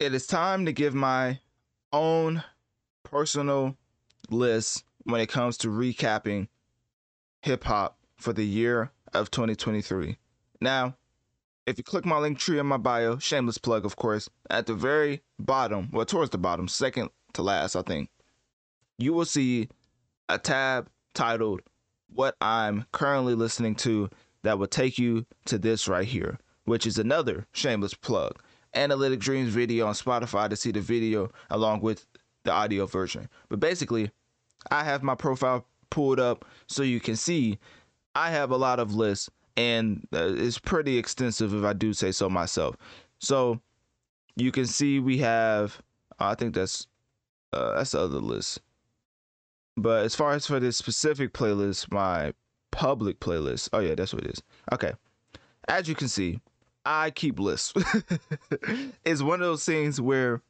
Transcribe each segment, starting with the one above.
It is time to give my own personal list when it comes to recapping hip hop for the year of 2023. Now, if you click my link tree in my bio, shameless plug, of course, at the very bottom, well, towards the bottom, second to last, I think, you will see a tab titled What I'm Currently Listening to that will take you to this right here, which is another shameless plug. Analytic Dreamz video on Spotify to see the video along with the audio version. But basically, I have my profile pulled up so you can see I have a lot of lists and uh, it's pretty extensive if I do say so myself. So you can see we have I think that's uh, that's the other list. But as far as for this specific playlist, my public playlist, oh yeah, that's what it is. Okay. As you can see, I keep lists. it's one of those things where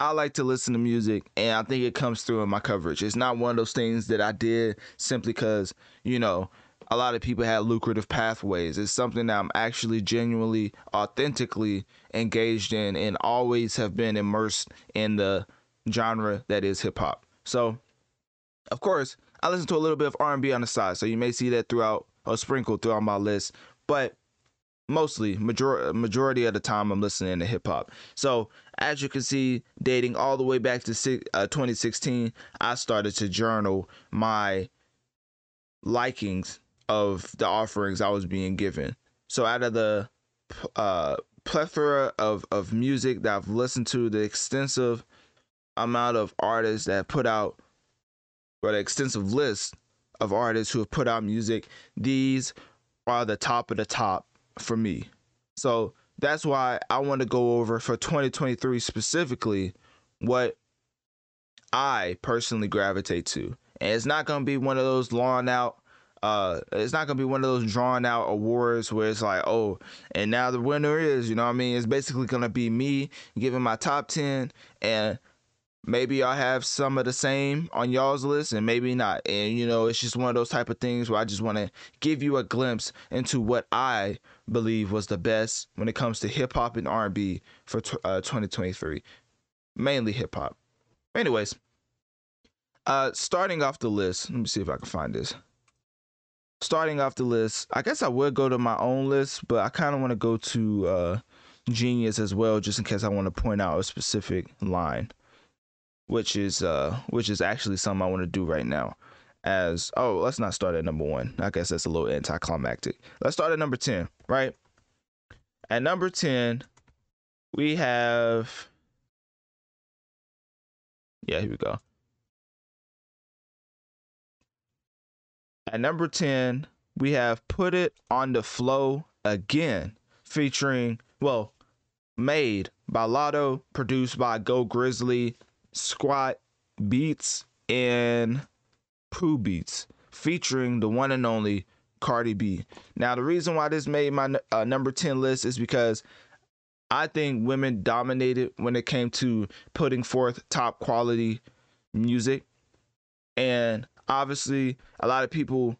I like to listen to music and I think it comes through in my coverage. It's not one of those things that I did simply because, you know, a lot of people had lucrative pathways. It's something that I'm actually genuinely, authentically engaged in and always have been immersed in the genre that is hip hop. So, of course, I listen to a little bit of R&B on the side, so you may see that throughout or sprinkled throughout my list. But mostly majority majority of the time I'm listening to hip hop. So as you can see, dating all the way back to uh, 2016, I started to journal my likings of the offerings I was being given. So out of the uh, plethora of of music that I've listened to, the extensive amount of artists that put out, or the extensive list of artists who have put out music, these are the top of the top for me. So that's why I want to go over for 2023 specifically what I personally gravitate to. And it's not going to be one of those long out uh it's not gonna be one of those drawn out awards where it's like oh and now the winner is you know what i mean it's basically gonna be me giving my top 10 and maybe I'll have some of the same on y'all's list and maybe not. And you know, it's just one of those type of things where I just want to give you a glimpse into what I believe was the best when it comes to hip hop and R&B for uh, 2023. Mainly hip hop. Anyways, uh starting off the list, let me see if I can find this. Starting off the list, I guess I would go to my own list, but I kind of want to go to uh Genius as well just in case I want to point out a specific line which is uh which is actually something I want to do right now. As oh, let's not start at number one. I guess that's a little anticlimactic. Let's start at number ten, right? At number ten, we have yeah, here we go. At number 10, we have Put It on the Floor Again, featuring, well, made by Latto, produced by Go Grizzly, Squat Beatz and Pooh Beatz featuring the one and only Cardi B. Now, the reason why this made my uh, number 10 list is because I think women dominated when it came to putting forth top quality music. And obviously, a lot of people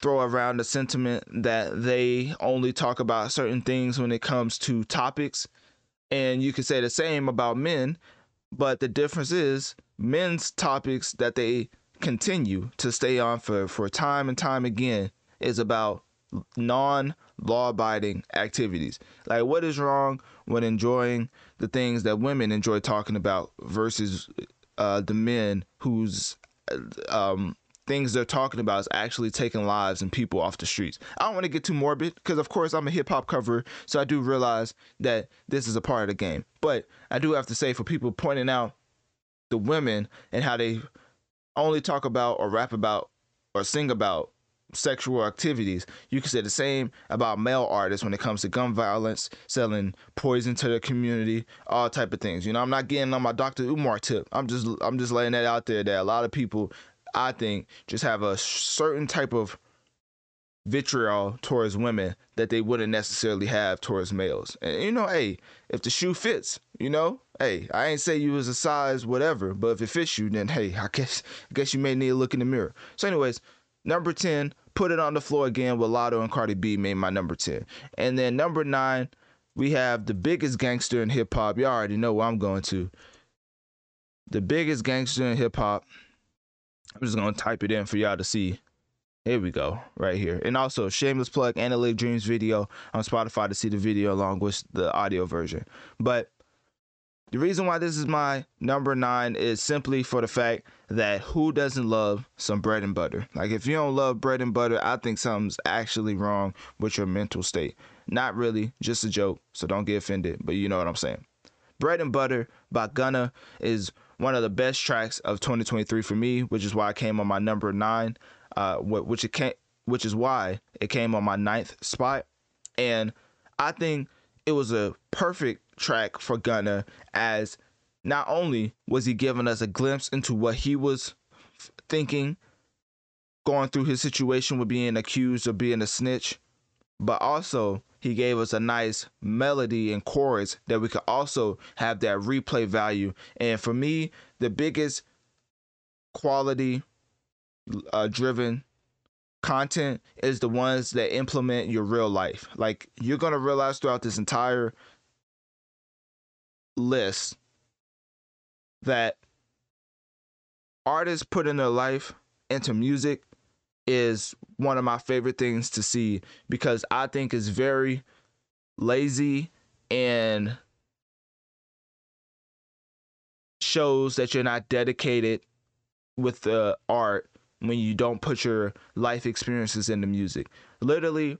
throw around the sentiment that they only talk about certain things when it comes to topics. And you could say the same about men, but the difference is men's topics that they continue to stay on for, for time and time again is about non law abiding activities. Like, what is wrong when enjoying the things that women enjoy talking about versus uh, the men whose um, things they're talking about is actually taking lives and people off the streets. I don't want to get too morbid because, of course, I'm a hip hop cover, so I do realize that this is a part of the game. But I do have to say, for people pointing out the women and how they only talk about or rap about or sing about sexual activities. You can say the same about male artists when it comes to gun violence, selling poison to the community, all type of things. You know, I'm not getting on my Dr. Umar tip. I'm just I'm just laying that out there that a lot of people I think just have a certain type of vitriol towards women that they wouldn't necessarily have towards males. And you know, hey, if the shoe fits, you know, hey, I ain't say you was a size whatever, but if it fits you, then hey, I guess I guess you may need to look in the mirror. So, anyways, number ten, put it on the floor again with Latto and Cardi B made my number ten, and then number nine, we have the biggest gangster in hip hop. You already know where I'm going to. The biggest gangster in hip hop. I'm just gonna type it in for y'all to see here we go, right here. And also, shameless plug, Analytic Dreamz video on Spotify to see the video along with the audio version. But the reason why this is my number nine is simply for the fact that who doesn't love some bread and butter? Like, if you don't love bread and butter, I think something's actually wrong with your mental state. Not really, just a joke, so don't get offended, but you know what I'm saying. Bread and Butter by Gunna is one of the best tracks of 2023 for me, which is why I came on my number nine uh, which it came, which is why it came on my ninth spot. And I think it was a perfect track for Gunna, as not only was he giving us a glimpse into what he was thinking, going through his situation with being accused of being a snitch, but also he gave us a nice melody and chorus that we could also have that replay value. And for me, the biggest quality uh, driven content is the ones that implement your real life. Like you're gonna realize throughout this entire list that artists put in their life into music is one of my favorite things to see because I think it's very lazy and shows that you're not dedicated with the art when you don't put your life experiences into music. Literally,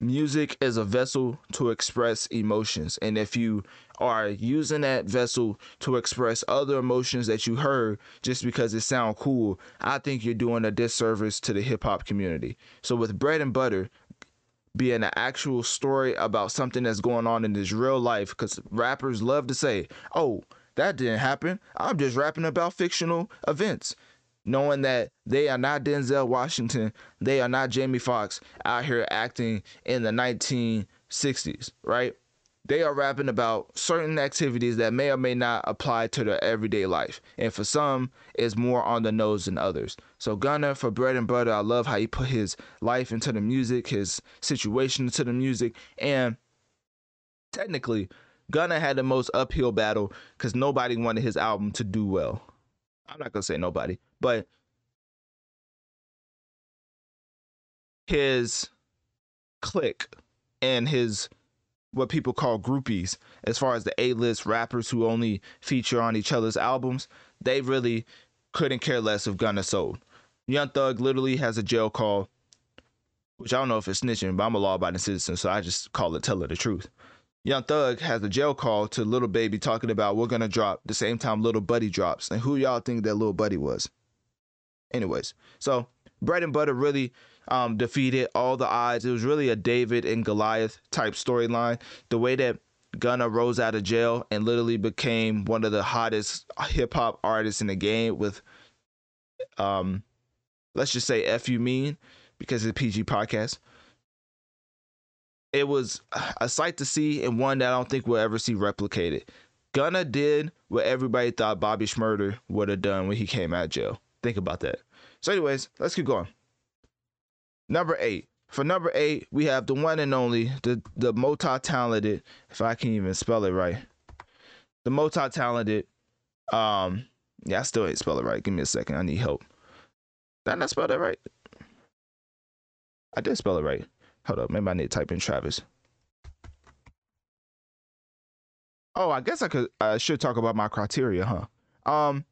music is a vessel to express emotions. And if you are using that vessel to express other emotions that you heard just because it sound cool, I think you're doing a disservice to the hip hop community. So with bread and butter, being an actual story about something that's going on in this real life, because rappers love to say, oh, that didn't happen. I'm just rapping about fictional events knowing that they are not Denzel Washington, they are not Jamie Foxx out here acting in the 1960s, right? They are rapping about certain activities that may or may not apply to their everyday life. And for some, it's more on the nose than others. So Gunna for bread and butter, I love how he put his life into the music, his situation into the music, and technically, Gunna had the most uphill battle because nobody wanted his album to do well. I'm not gonna say nobody, but his clique and his what people call groupies, as far as the A-list rappers who only feature on each other's albums, they really couldn't care less if Gunna sold. Young Thug literally has a jail call, which I don't know if it's snitching, but I'm a law-abiding citizen, so I just call it telling the truth. Young Thug has a jail call to Lil Baby talking about we're gonna drop the same time Little Buddy drops. And who y'all think that Little Buddy was? Anyways, so Bread and Butter really um, defeated all the odds. It was really a David and Goliath type storyline. The way that Gunna rose out of jail and literally became one of the hottest hip hop artists in the game with, um, let's just say "F you mean" because it's a PG podcast it was a sight to see and one that I don't think we'll ever see replicated. Gunna did what everybody thought Bobby Shmurda would have done when he came out of jail. Think about that. So, anyways, let's keep going. Number eight. For number eight, we have the one and only, the the multi-talented, if I can even spell it right. The multi-talented, um, yeah, I still ain't spell it right. Give me a second. I need help. Did I not spell that right? I did spell it right. Hold up, maybe I need to type in Travis. Oh, I guess I could. I should talk about my criteria, huh? Um,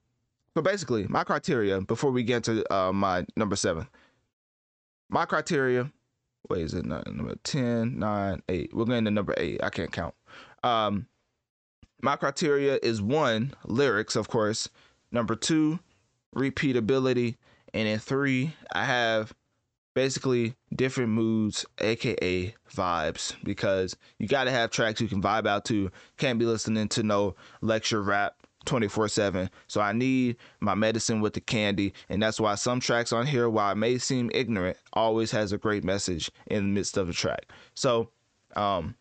so basically, my criteria before we get to uh, my number seven. My criteria. Wait, is it number 10, 9, 8? We're going to number 8. I can't count. Um, my criteria is one, lyrics, of course. Number two, repeatability. And then three, I have basically different moods, aka vibes, because you got to have tracks you can vibe out to. Can't be listening to no lecture rap 24 7. So I need my medicine with the candy. And that's why some tracks on here, while it may seem ignorant, always has a great message in the midst of the track. So, um,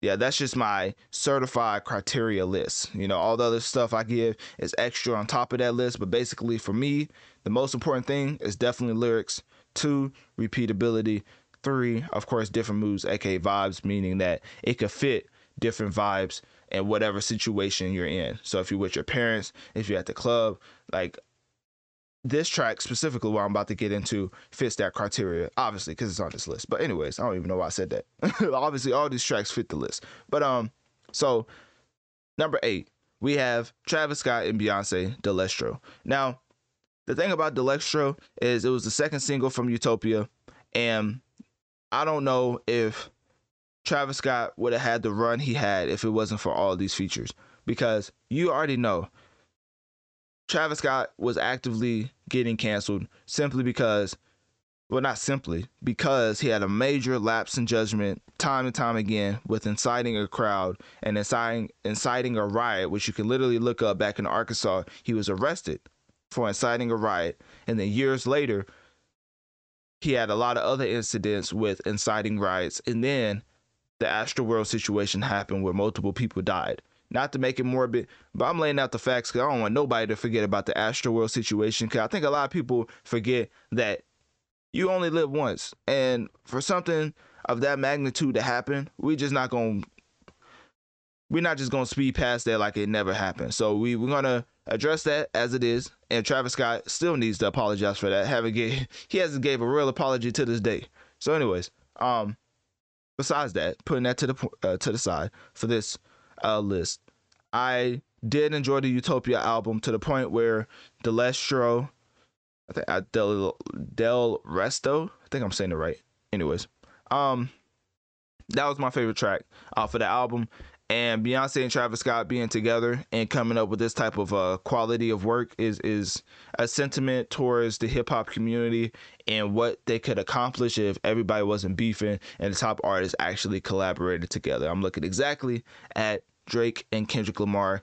yeah, that's just my certified criteria list. You know, all the other stuff I give is extra on top of that list. But basically, for me, the most important thing is definitely lyrics. Two, repeatability. Three, of course, different moves, aka vibes, meaning that it could fit different vibes in whatever situation you're in. So if you're with your parents, if you're at the club, like this track specifically, what I'm about to get into, fits that criteria, obviously, because it's on this list. But anyways, I don't even know why I said that. obviously, all these tracks fit the list. But um, so number eight, we have Travis Scott and Beyonce, Delestro. Now, the thing about Delestro is it was the second single from Utopia, and I don't know if Travis Scott would have had the run he had if it wasn't for all these features. Because you already know Travis Scott was actively getting canceled simply because, well, not simply, because he had a major lapse in judgment time and time again with inciting a crowd and inciting, inciting a riot, which you can literally look up back in Arkansas. He was arrested for inciting a riot. And then years later, he had a lot of other incidents with inciting riots. And then the Astroworld situation happened where multiple people died. Not to make it morbid, but I'm laying out the facts because I don't want nobody to forget about the Astroworld situation. Because I think a lot of people forget that you only live once, and for something of that magnitude to happen, we're just not gonna we're not just gonna speed past that like it never happened. So we we're gonna address that as it is, and Travis Scott still needs to apologize for that. Haven't gave he hasn't gave a real apology to this day. So, anyways, um, besides that, putting that to the uh, to the side for this uh, list, I did enjoy the Utopia album to the point where the Delestro, I think uh, Del Del Resto, I think I'm saying it right. Anyways, um, that was my favorite track off of the album, and Beyonce and Travis Scott being together and coming up with this type of uh, quality of work is is a sentiment towards the hip hop community and what they could accomplish if everybody wasn't beefing and the top artists actually collaborated together. I'm looking exactly at Drake and Kendrick Lamar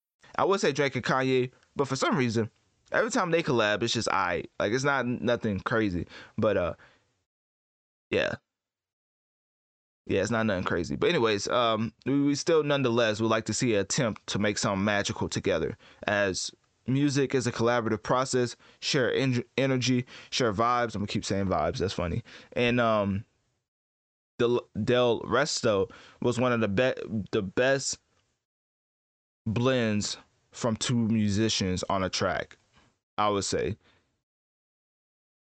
I would say Drake and Kanye, but for some reason, every time they collab, it's just I. Like it's not nothing crazy, but uh, yeah, yeah, it's not nothing crazy. But anyways, um, we, we still nonetheless would like to see an attempt to make something magical together. As music is a collaborative process, share en- energy, share vibes. I'm gonna keep saying vibes. That's funny. And um, Del, Del Resto was one of the best the best blends from two musicians on a track, I would say.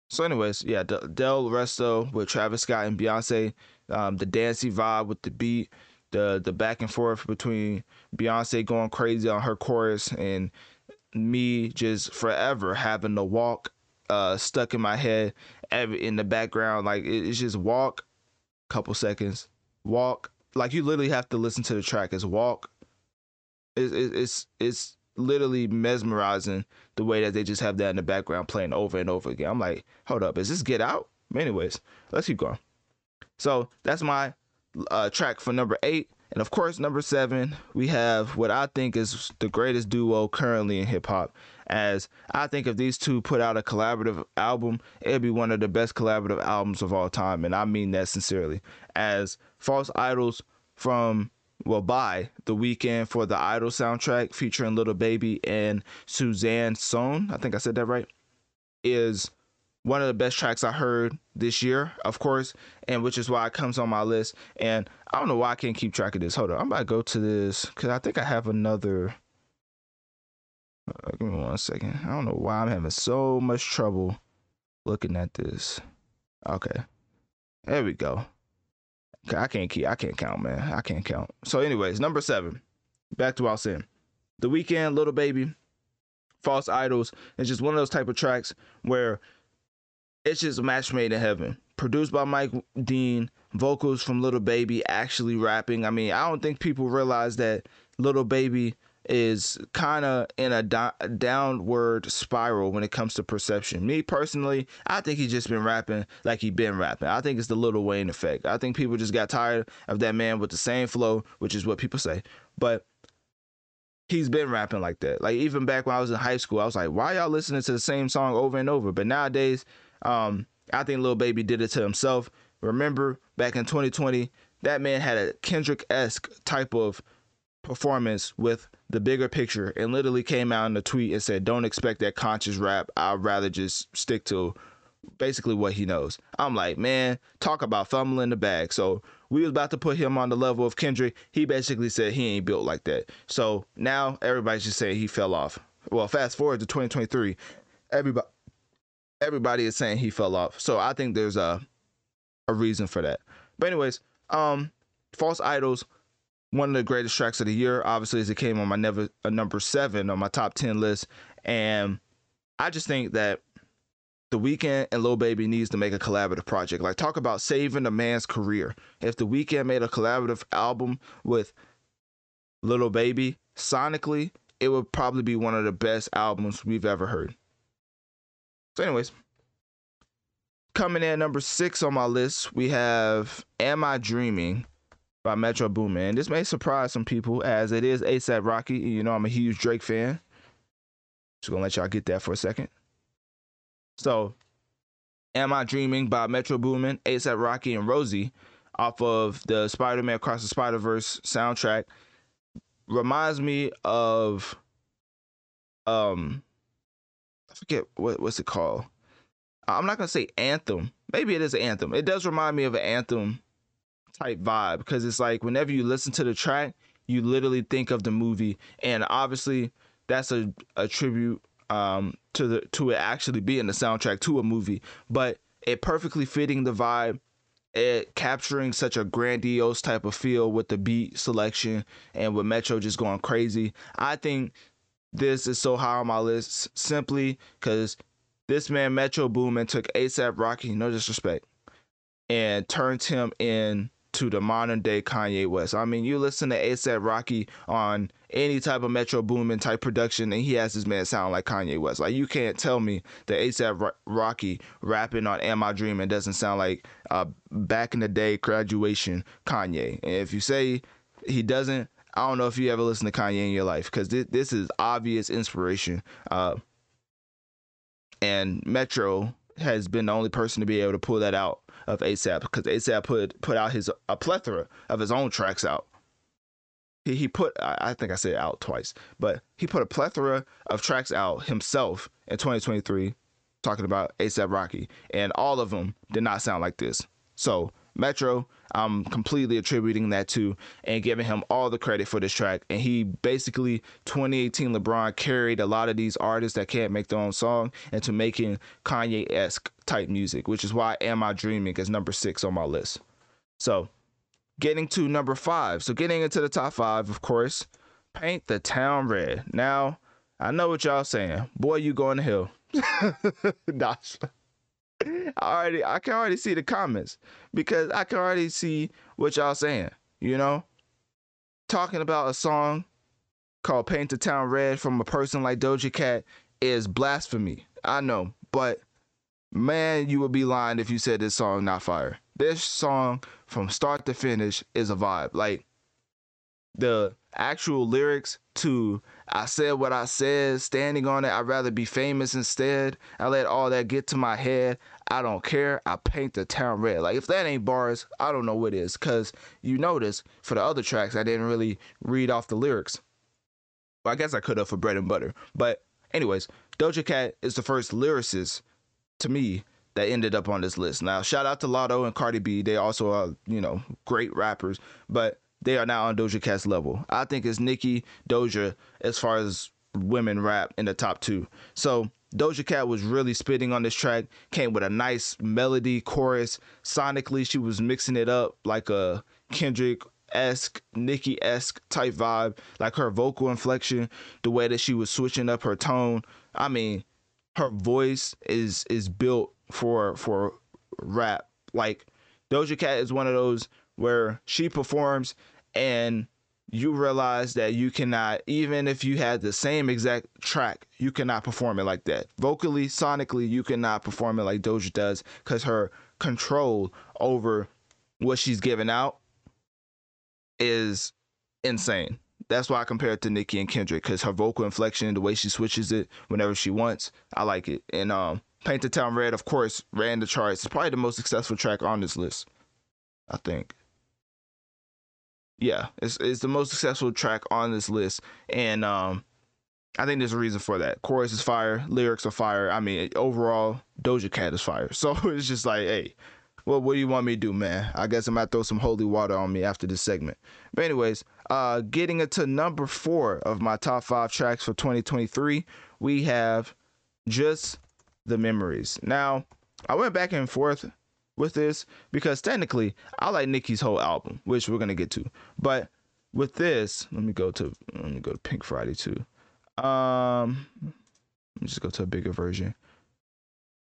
So, anyways, yeah, Del Resto with Travis Scott and Beyonce, um, the dancey vibe with the beat, the the back and forth between Beyonce going crazy on her chorus and me just forever having the walk uh, stuck in my head every, in the background. Like it, it's just walk, couple seconds, walk. Like you literally have to listen to the track as walk, it's it's it's literally mesmerizing the way that they just have that in the background playing over and over again. I'm like, hold up, is this Get Out? Anyways, let's keep going. So that's my uh, track for number eight, And of course, number seven, we have what I think is the greatest duo currently in hip hop. As I think if these two put out a collaborative album, it'd be one of the best collaborative albums of all time. And I mean that sincerely. As False Idols from well by the Weeknd for the idol soundtrack featuring Lil Baby and Suzanna Son i think i said that right is one of the best tracks i heard this year of course and which is why it comes on my list. And i don't know why i can't keep track of this. Hold on. I'm about to go to this because i think i have another uh, give me one second. I don't know why i'm having so much trouble looking at this. Okay. There we go I can't keep. I can't count, man. I can't count. So, anyways, number seven. Back to what I was saying. The Weeknd, little Baby, False Idols. It's just one of those type of tracks where it's just a match made in heaven. Produced by Mike Dean, vocals from Lil Baby, actually rapping. I mean, I don't think people realize that Lil Baby is kind of in a, downward spiral when it comes to perception. Me personally, I think he's just been rapping like he been rapping. I think it's the Lil Wayne effect. I think people just got tired of that man with the same flow, which is what people say. But he's been rapping like that. Like even back when I was in high school, I was like, why y'all listening to the same song over and over? But nowadays, um, I think Lil Baby did it to himself. Remember back in 2020, that man had a Kendrick esque type of performance with the bigger picture and literally came out in a tweet and said, Don't expect that conscious rap. I'd rather just stick to basically what he knows. I'm like, man, talk about fumbling the bag. So we was about to put him on the level of Kendrick. He basically said he ain't built like that. So now everybody's just saying he fell off. Well, fast forward to 2023, everybody everybody is saying he fell off. So I think there's a a reason for that. But anyways, um, false idols one of the greatest tracks of the year, obviously, as it came on my never a number seven on my top ten list. And I just think that the Weeknd and Lil Baby needs to make a collaborative project. Like talk about saving a man's career. If the Weeknd made a collaborative album with Lil Baby, sonically, it would probably be one of the best albums we've ever heard. So, anyways, coming in number six on my list, we have Am I Dreaming by Metro Boomin. This may surprise some people as it is ASAP Rocky. You know, I'm a huge Drake fan. Just gonna let y'all get that for a second. So, Am I Dreaming by Metro Boomin, ASAP Rocky, and Roisee off of the Spider Man Across the Spider Verse soundtrack reminds me of um I forget what what's it called. I'm not gonna say anthem. Maybe it is an anthem. It does remind me of an anthem type vibe because it's like whenever you listen to the track, you literally think of the movie, and obviously that's a, a tribute um, to the to it actually being the soundtrack to a movie, but it perfectly fitting the vibe, it capturing such a grandiose type of feel with the beat selection and with Metro just going crazy. I think this is so high on my list simply because this man Metro Boomin took ASAP Rocky, no disrespect, and turned him in to the modern day Kanye West. I mean, you listen to ASAP Rocky on any type of Metro Boomin type production, and he has this man sound like Kanye West. Like you can't tell me that ASAP Rocky rapping on "Am I Dreaming" doesn't sound like back in the day graduation Kanye. And if you say he doesn't, I don't know if you ever listen to Kanye in your life because this, this is obvious inspiration. Uh, and Metro has been the only person to be able to pull that out of ASAP because ASAP put put out his a plethora of his own tracks out. He he put I think I said out twice, but he put a plethora of tracks out himself in 2023, talking about ASAP Rocky, and all of them did not sound like this. So Metro, I'm completely attributing that to and giving him all the credit for this track. And he basically 2018 LeBron carried a lot of these artists that can't make their own song into making Kanye esque type music, which is why Am I Dreaming is number six on my list. So getting to number five. So getting into the top five, of course, Paint the Town Red. Now, I know what y'all saying. Boy, you going to hell. nah. I already I can already see the comments because I can already see what y'all saying, you know? Talking about a song called Paint the Town Red from a person like Doja Cat is blasphemy. I know, but man, you would be lying if you said this song not fire. This song from start to finish is a vibe. Like the actual lyrics to I said what I said, standing on it, I'd rather be famous instead. I let all that get to my head. I don't care. I paint the town red. Like if that ain't bars, I don't know what is. Cause you notice for the other tracks, I didn't really read off the lyrics. Well, I guess I could have for bread and butter. But anyways, Doja Cat is the first lyricist to me that ended up on this list. Now, shout out to Latto and Cardi B. They also are, you know, great rappers, but they are now on Doja Cat's level. I think it's Nicki, Doja, as far as women rap in the top two. So Doja Cat was really spitting on this track, came with a nice melody, chorus. Sonically, she was mixing it up like a Kendrick esque, Nicki esque type vibe, like her vocal inflection, the way that she was switching up her tone. I mean, her voice is is built for for rap. Like Doja Cat is one of those where she performs and you realize that you cannot even if you had the same exact track you cannot perform it like that. Vocally sonically you cannot perform it like doja does because her control over what she's giving out is insane. That's why i compare it to nicki and kendrick because her vocal inflection the way she switches it whenever she wants i like it. And um paint the town red of course ran the charts. It's probably the most successful track on this list i think yeah, it's it's the most successful track on this list, and um, I think there's a reason for that. Chorus is fire, lyrics are fire. I mean, overall, Doja Cat is fire. So it's just like, hey, well, what do you want me to do, man? I guess I'm gonna throw some holy water on me after this segment. But anyways, uh, getting into number four of my top five tracks for 2023, we have just the memories. Now, I went back and forth with this because technically I like Nicki's whole album, which we're gonna get to. But with this, let me go to let me go to Pink Friday too. Um, let me just go to a bigger version.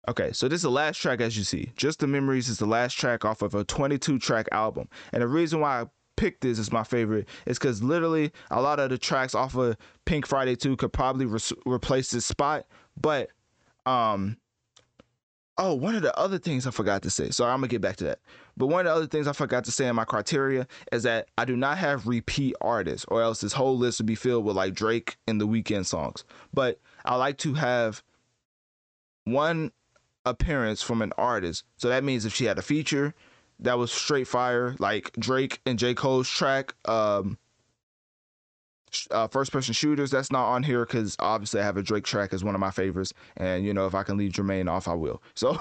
Okay, so this is the last track as you see. Just the Memories is the last track off of a 22 track album. And the reason why I picked this as my favorite is because literally a lot of the tracks off of Pink Friday 2 could probably re- replace this spot. But um Oh, one of the other things I forgot to say. Sorry, I'm gonna get back to that. But one of the other things I forgot to say in my criteria is that I do not have repeat artists, or else this whole list would be filled with like Drake and the Weeknd songs. But I like to have one appearance from an artist. So that means if she had a feature that was straight fire, like Drake and J. Cole's track, um, uh, first person shooters that's not on here because obviously I have a Drake track as one of my favorites, and you know if I can leave Jermaine off, I will. So,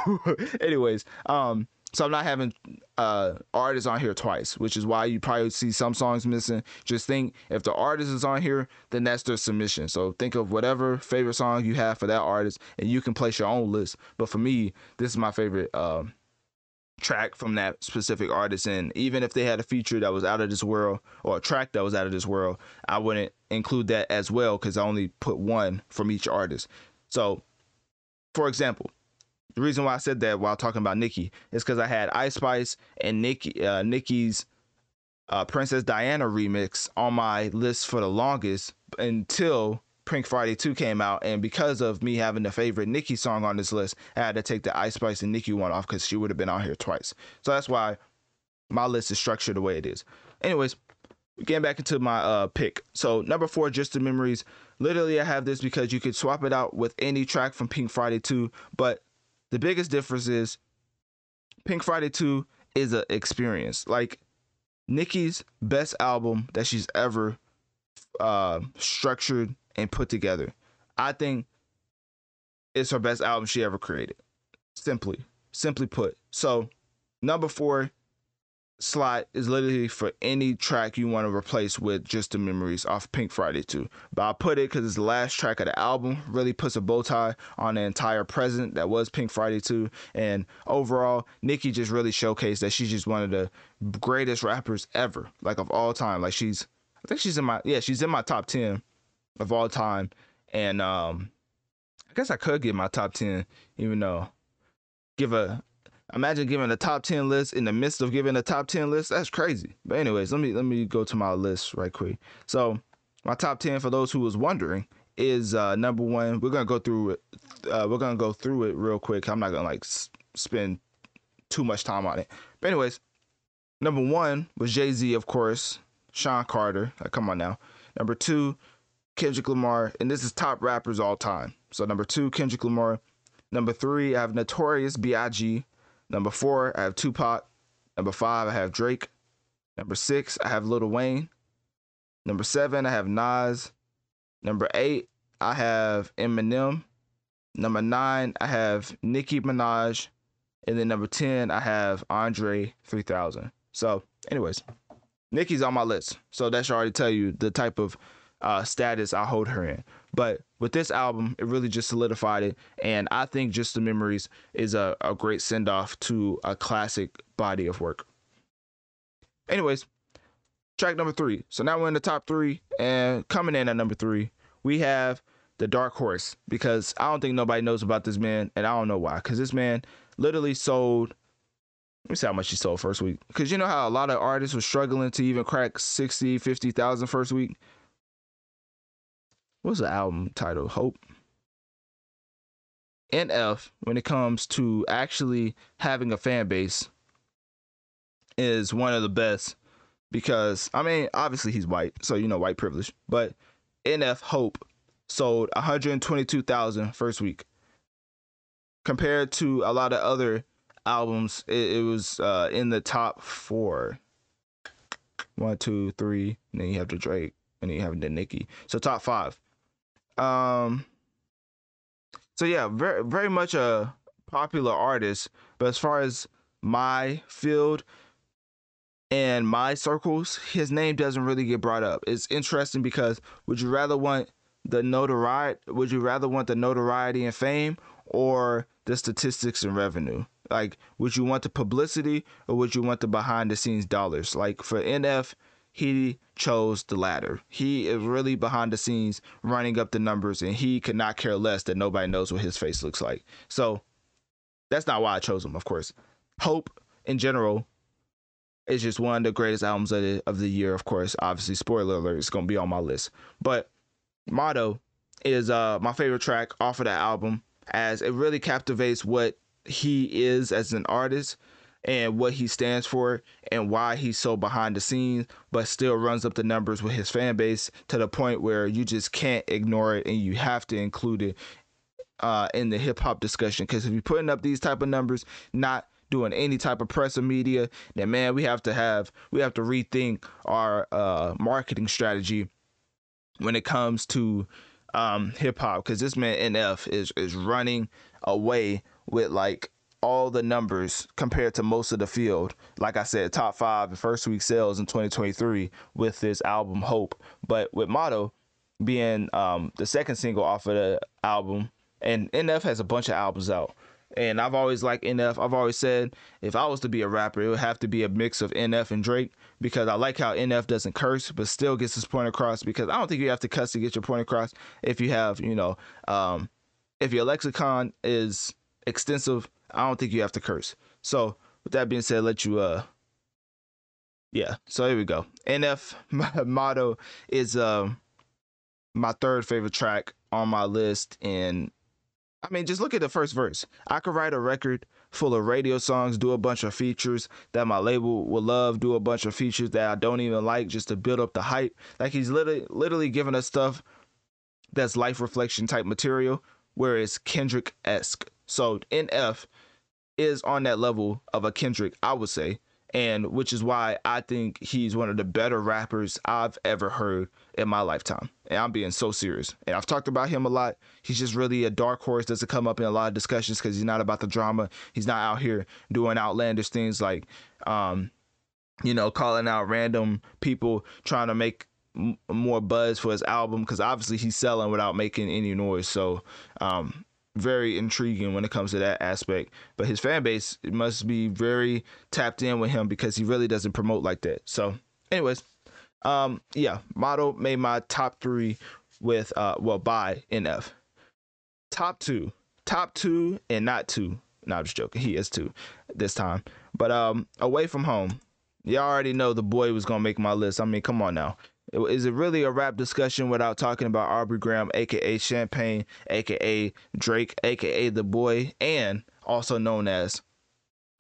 anyways, um, so I'm not having uh artists on here twice, which is why you probably see some songs missing. Just think if the artist is on here, then that's their submission. So think of whatever favorite song you have for that artist, and you can place your own list. But for me, this is my favorite. Um, track from that specific artist. And even if they had a feature that was out of this world or a track that was out of this world i wouldn't include that as well because i only put one from each artist. So for example the reason why i said that while talking about nicki is because i had ice spice and nicki uh, nicki's uh, princess diana remix on my list for the longest until Pink Friday 2 came out, and because of me having the favorite Nicki song on this list, I had to take the Ice Spice and Nicki one off because she would have been on here twice. So that's why my list is structured the way it is. Anyways, getting back into my uh, pick. So number four, Just the Memories. Literally, I have this because you could swap it out with any track from Pink Friday 2, but the biggest difference is Pink Friday 2 is an experience. Like Nicki's best album that she's ever uh, structured and put together. I think it's her best album she ever created. Simply, simply put. So, number four slot is literally for any track you want to replace with just the memories off Pink Friday 2. But I'll put it because it's the last track of the album, really puts a bow tie on the entire present that was Pink Friday 2. And overall, Nicki just really showcased that she's just one of the greatest rappers ever, like of all time. Like she's, I think she's in my, yeah, she's in my top 10 of all time. And um, I guess I could give my top 10, even though give a imagine giving a top 10 list in the midst of giving a top 10 list. That's crazy. But anyways, let me let me go to my list right quick. So my top 10 for those who was wondering is uh number one. We're gonna go through it. Uh, we're gonna go through it real quick. I'm not gonna like spend too much time on it. But anyways, number one was Jay Z, of course. Sean Carter. Come on now. Number two, Kendrick Lamar, and this is top rappers all time. So number two, Kendrick Lamar. Number three, I have Notorious B.I.G. Number four, I have Tupac. Number five, I have Drake. Number six, I have Lil Wayne. Number seven, I have Nas. Number eight, I have Eminem. Number nine, I have Nicki Minaj. And then number 10, I have Andre 3000. So, anyways, Nicki's on my list. So that should already tell you the type of uh, status I hold her in. But with this album, it really just solidified it. And I think Just the Memories is a, a great send off to a classic body of work. Anyways, track number three. So now we're in the top three. And coming in at number three, we have the Dark Horse because I don't think nobody knows about this man. And I don't know why. Because this man literally sold let me see how much he sold first week. Because you know how a lot of artists were struggling to even crack 60, 50,000 first week? What's the album title? Hope. NF, when it comes to actually having a fan base, is one of the best because, I mean, obviously he's white, so you know, white privilege. But NF Hope sold 122,000 first week. Compared to a lot of other albums, it, it was uh, in the top four. One, two, three, and then you have the Drake, and then you have the Nicki. So top five. Um. So yeah, very very much a popular artist, but as far as my field and my circles, his name doesn't really get brought up. It's interesting because would you rather want the notoriety? Would you rather want the notoriety and fame, or the statistics and revenue? Like, would you want the publicity or would you want the behind the scenes dollars? Like for NF, he chose the latter. He is really behind the scenes running up the numbers and he could not care less that nobody knows what his face looks like. So that's not why I chose him, of course. Hope in general is just one of the greatest albums of the, of the year, of course. Obviously, spoiler alert, it's going to be on my list. But Motto is uh, my favorite track off of that album as it really captivates what he is as an artist and what he stands for and why he's so behind the scenes, but still runs up the numbers with his fan base to the point where you just can't ignore it and you have to include it uh, in the hip hop discussion. Because if you're putting up these type of numbers, not doing any type of press or media, then man, we have to have we have to rethink our uh, marketing strategy when it comes to um, hip hop. Because this man NF is is running away with like all the numbers compared to most of the field. Like I said, top five first week sales in 2023 with this album Hope. But with Motto being um, the second single off of the album, and NF has a bunch of albums out. And I've always liked NF. I've always said if I was to be a rapper, it would have to be a mix of NF and Drake because I like how NF doesn't curse but still gets his point across. Because I don't think you have to cuss to get your point across if you have, you know, um, if your lexicon is extensive, I don't think you have to curse. So with that being said, let you uh yeah, so here we go. NF my motto is um my third favorite track on my list and I mean just look at the first verse. I could write a record full of radio songs, do a bunch of features that my label will love, do a bunch of features that I don't even like just to build up the hype. Like he's literally literally giving us stuff that's life reflection type material, whereas Kendrick esque. So NF is on that level of a Kendrick, I would say, and which is why I think he's one of the better rappers I've ever heard in my lifetime. And I'm being so serious. And I've talked about him a lot. He's just really a dark horse. Doesn't come up in a lot of discussions because he's not about the drama. He's not out here doing outlandish things like, um, you know, calling out random people trying to make more buzz for his album because obviously he's selling without making any noise. So um, very intriguing when it comes to that aspect. But his fan base must be very tapped in with him because he really doesn't promote like that. So, anyways, um, yeah, Motto made my top three with uh, well, by NF. Top two, top two, and not two. No, I'm just joking. He is two this time. But um, away from home, y'all already know the boy was gonna make my list. I mean, come on now. Is it really a rap discussion without talking about Aubrey Graham, aka Champagne, aka Drake, aka The Boy, and also known as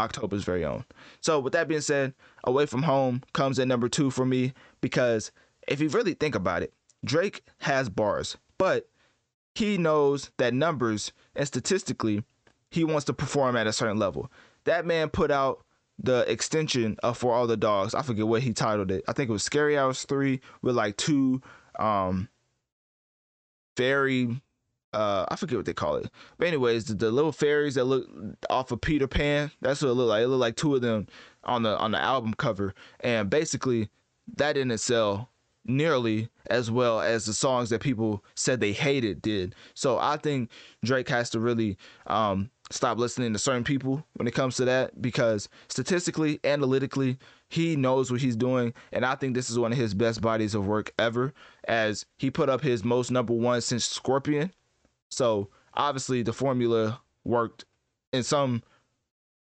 October's very own. So with that being said, Away from Home comes at number two for me because if you really think about it, Drake has bars, but he knows that numbers and statistically, he wants to perform at a certain level. That man put out the extension of For All the Dogs. I forget what he titled it. I think it was Scary Hours 3 with like two um very uh I forget what they call it. But anyways, the, the little fairies that look off of Peter Pan, that's what it looked like. It looked like two of them on the on the album cover. And basically that didn't sell nearly as well as the songs that people said they hated did. So I think Drake has to really um, stop listening to certain people when it comes to that because statistically, analytically, he knows what he's doing. And I think this is one of his best bodies of work ever as he put up his most number one since Scorpion. So obviously the formula worked in some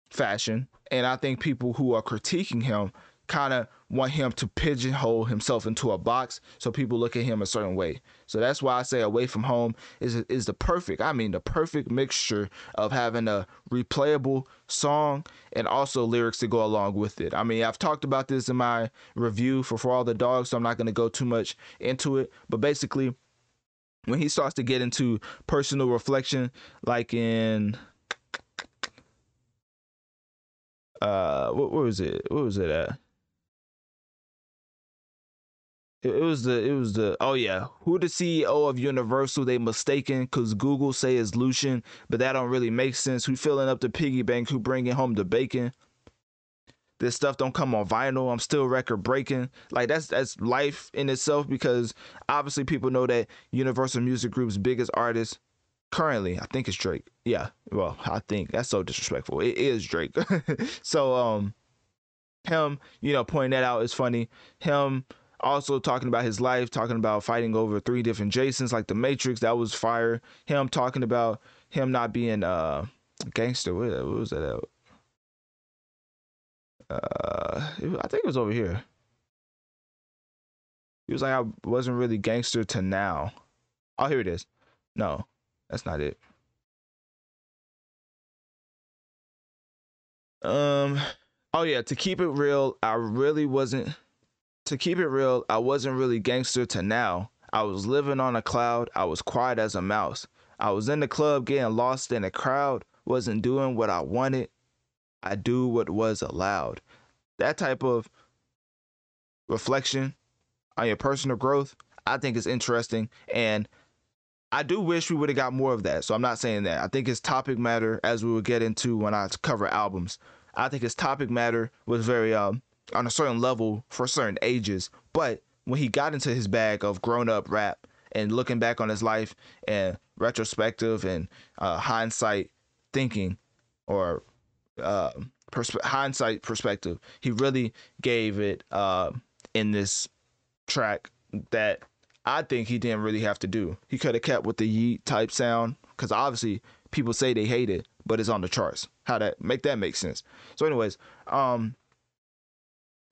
fashion. And I think people who are critiquing him kind of want him to pigeonhole himself into a box so people look at him a certain way. So that's why I say Away from Home is is the perfect, I mean the perfect mixture of having a replayable song and also lyrics to go along with it. I mean, I've talked about this in my review for For All the Dogs, so I'm not going to go too much into it, but basically when he starts to get into personal reflection like in uh what, what was it? What was it at? It, was the it was the oh yeah. Who the CEO of Universal? They mistaken because Google say is Lucian but that don't really make sense. Who filling up the piggy bank? Who bringing home the bacon? This stuff don't come on vinyl. I'm still record breaking. Like that's that's life in itself because obviously people know that Universal Music Group's biggest artist currently I think it's Drake. Yeah well I think that's so disrespectful. It is Drake. So um him you know pointing that out is funny. Him also talking about his life, talking about fighting over three different Jasons like the Matrix. That was fire. Him talking about him not being uh gangster. What, what was that? Uh, I think it was over here. He was like, I wasn't really gangster to now. Oh, here it is. No, that's not it. Um, oh yeah, to keep it real, I really wasn't to keep it real, I wasn't really gangster to now. I was living on a cloud. I was quiet as a mouse. I was in the club getting lost in a crowd. Wasn't doing what I wanted. I do what was allowed. That type of reflection on your personal growth, I think is interesting. And I do wish we would have got more of that. So I'm not saying that. I think his topic matter, as we will get into when I cover albums. I think his topic matter was very um on a certain level for certain ages. But when he got into his bag of grown up rap and looking back on his life and retrospective and uh, hindsight thinking or uh, hindsight perspective, he really gave it uh, in this track that I think he didn't really have to do. He could have kept with the yeet type sound because obviously people say they hate it, but it's on the charts. How that make that make sense? So, anyways, um,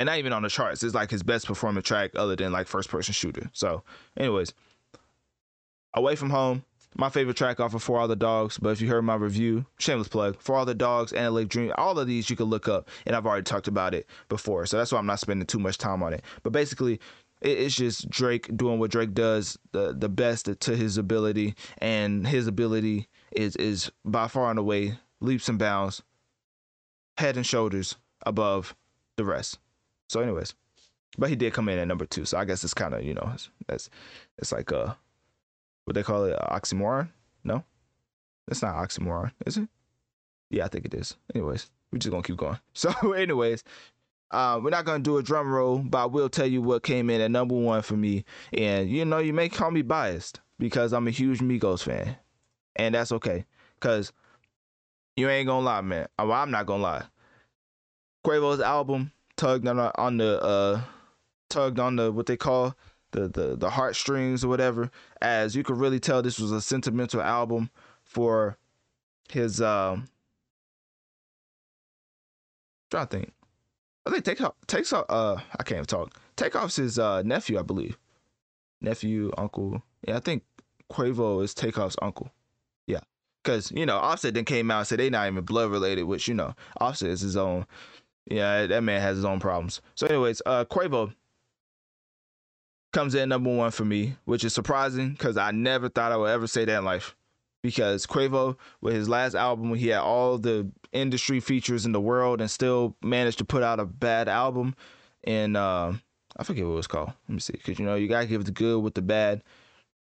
and not even on the charts. It's like his best performing track other than like first person shooter. So, anyways, away from home, my favorite track off of For All the Dogs. But if you heard my review, shameless plug, For All the Dogs, Analytic Dreamz, all of these you can look up, and I've already talked about it before. So that's why I'm not spending too much time on it. But basically, it's just Drake doing what Drake does the the best to his ability, and his ability is is by far and away leaps and bounds, head and shoulders above the rest. So, anyways, but he did come in at number two. So I guess it's kind of you know that's it's like a what they call it oxymoron. No, it's not oxymoron, is it? Yeah, I think it is. Anyways, we're just gonna keep going. So, anyways, uh, we're not gonna do a drum roll, but I will tell you what came in at number one for me. And you know, you may call me biased because I'm a huge Migos fan, and that's okay. Cause you ain't gonna lie, man. Well, I'm not gonna lie. Quavo's album tugged on the, on the uh tugged on the what they call the the the heartstrings or whatever. As you could really tell, this was a sentimental album for his um. trying to think. I think take takes off. Uh, I can't talk. Takeoff's his uh nephew, I believe. Nephew, uncle. Yeah, I think Quavo is Takeoff's uncle. Yeah. Cause you know Offset then came out and said they not even blood related, which you know Offset is his own. Yeah, that man has his own problems. So, anyways, uh, Quavo comes in number one for me, which is surprising because I never thought I would ever say that in life. Because Quavo, with his last album, he had all the industry features in the world and still managed to put out a bad album. And uh, I forget what it was called. Let me see. Because, you know, you got to give the good with the bad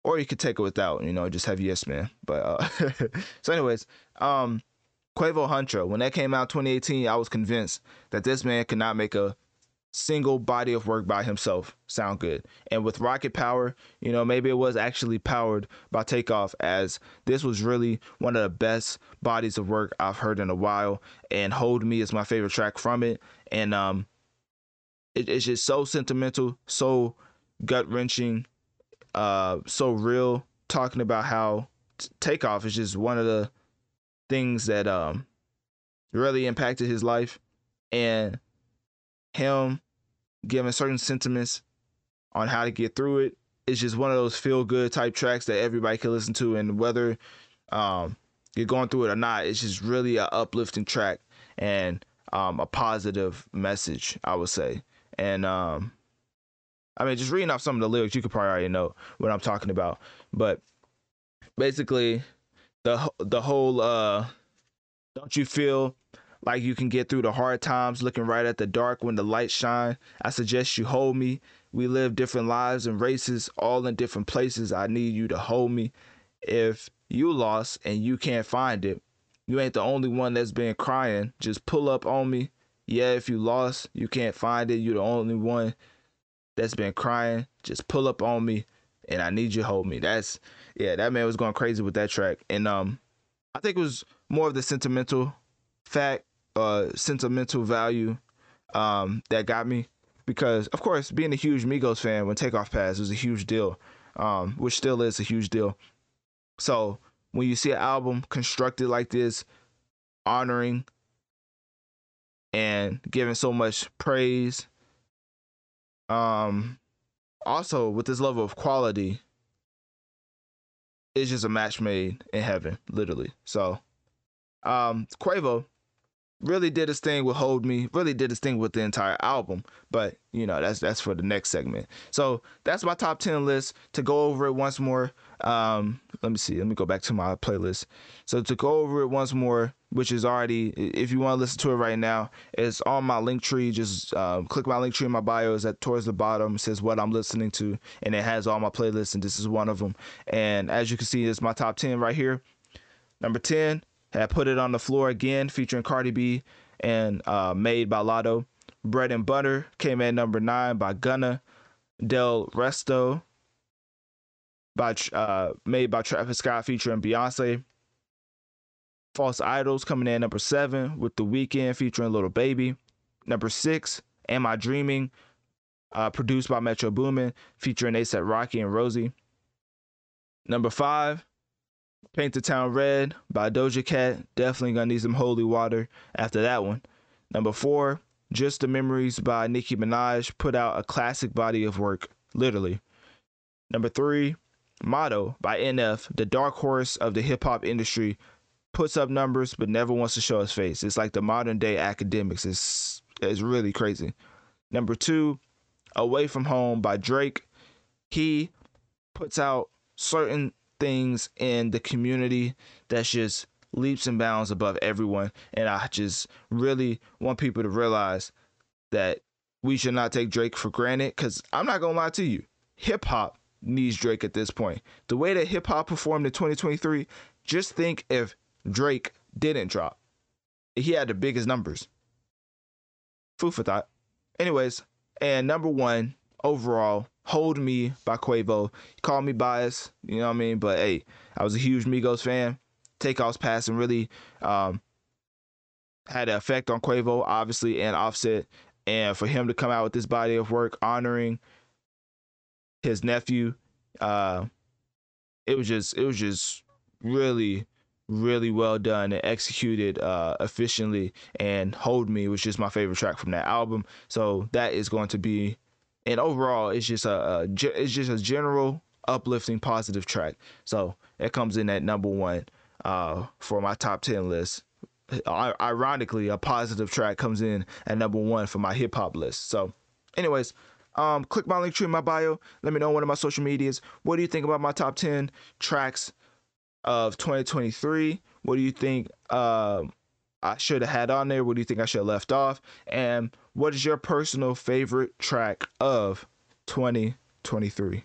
or you could take it without, you know, just have yes man. But uh, so, anyways, um, Quavo Huncho, when that came out 2018, I was convinced that this man could not make a single body of work by himself sound good. And with Rocket Power, you know, maybe it was actually powered by Takeoff, as this was really one of the best bodies of work I've heard in a while. And Hold Me is my favorite track from it. And um, it, it's just so sentimental, so gut wrenching uh, so real, talking about how takeoff is just one of the things that um, really impacted his life, and him giving certain sentiments on how to get through it. it is just one of those feel good type tracks that everybody can listen to, and whether um, you're going through it or not, it's just really an uplifting track and um, a positive message, I would say. And um, I mean, just reading off some of the lyrics, you could probably already know what I'm talking about. But basically, the the whole uh, don't you feel like you can get through the hard times looking right at the dark when the lights shine? I suggest you hold me. We live different lives and races, all in different places. I need you to hold me. If you lost and you can't find it, you ain't the only one that's been crying. Just pull up on me. Yeah, if you lost, you can't find it. You're the only one that's been crying, just pull up on me and I need you to hold me. That's yeah, that man was going crazy with that track. And um I think it was more of the sentimental fact, uh sentimental value um that got me. Because of course, being a huge Migos fan when Takeoff passed was a huge deal. Um, which still is a huge deal. So when you see an album constructed like this, honoring and giving so much praise um, also with this level of quality, it's just a match made in heaven, literally. So, um, Quavo really did his thing with Hold Me, really did his thing with the entire album. But you know, that's that's for the next segment. So that's my top ten list. To go over it once more, um, let me see. Let me go back to my playlist. So to go over it once more, which is already, if you want to listen to it right now, it's on my Linktree. Just um, click my Linktree in my bio. Is at towards the bottom. It says what I'm listening to, and it has all my playlists, and this is one of them. And as you can see, it's my top ten right here. Number ten, had put it on the floor again, featuring Cardi B and uh, made by Latto. Bread and Butter came at number nine by Gunna. Delresto by uh, made by Travis Scott featuring Beyonce. False Idols coming in number seven with The Weeknd featuring Lil Baby. Number six, Am I Dreaming? Uh, produced by Metro Boomin, featuring ASAP Rocky and Roisee. Number five, Paint the Town Red by Doja Cat. Definitely gonna need some holy water after that one. Number four, Just the Memories by Nicki Minaj put out a classic body of work, literally. Number three, Motto by NF, the dark horse of the hip hop industry, puts up numbers but never wants to show his face. It's like the modern day academics. It's it's really crazy. Number two, Away from Home by Drake. He puts out certain things in the community that's just leaps and bounds above everyone. And I just really want people to realize that we should not take Drake for granted because I'm not going to lie to you. Hip hop needs Drake at this point. The way that hip hop performed in 2023, just think if Drake didn't drop. He had the biggest numbers. Food for thought. Anyways, and number one overall, Hold Me by Quavo. Call me biased, you know what I mean? But hey, I was a huge Migos fan. Takeoff's passing really um, had an effect on Quavo, obviously, and Offset. And for him to come out with this body of work honoring his nephew, uh, it was just it was just really really well done and executed uh, efficiently. And Hold Me was just my favorite track from that album. So that is going to be, and overall, it's just a, a it's just a general uplifting positive track. So it comes in at number one. uh, for my top 10 list. I- ironically, a positive track comes in at number one for my hip hop list. So, anyways, um, click my Linktree in my bio. Let me know on one of my social medias. What do you think about my top 10 tracks of 2023? What do you think uh, I should have had on there? What do you think I should have left off? And what is your personal favorite track of 2023?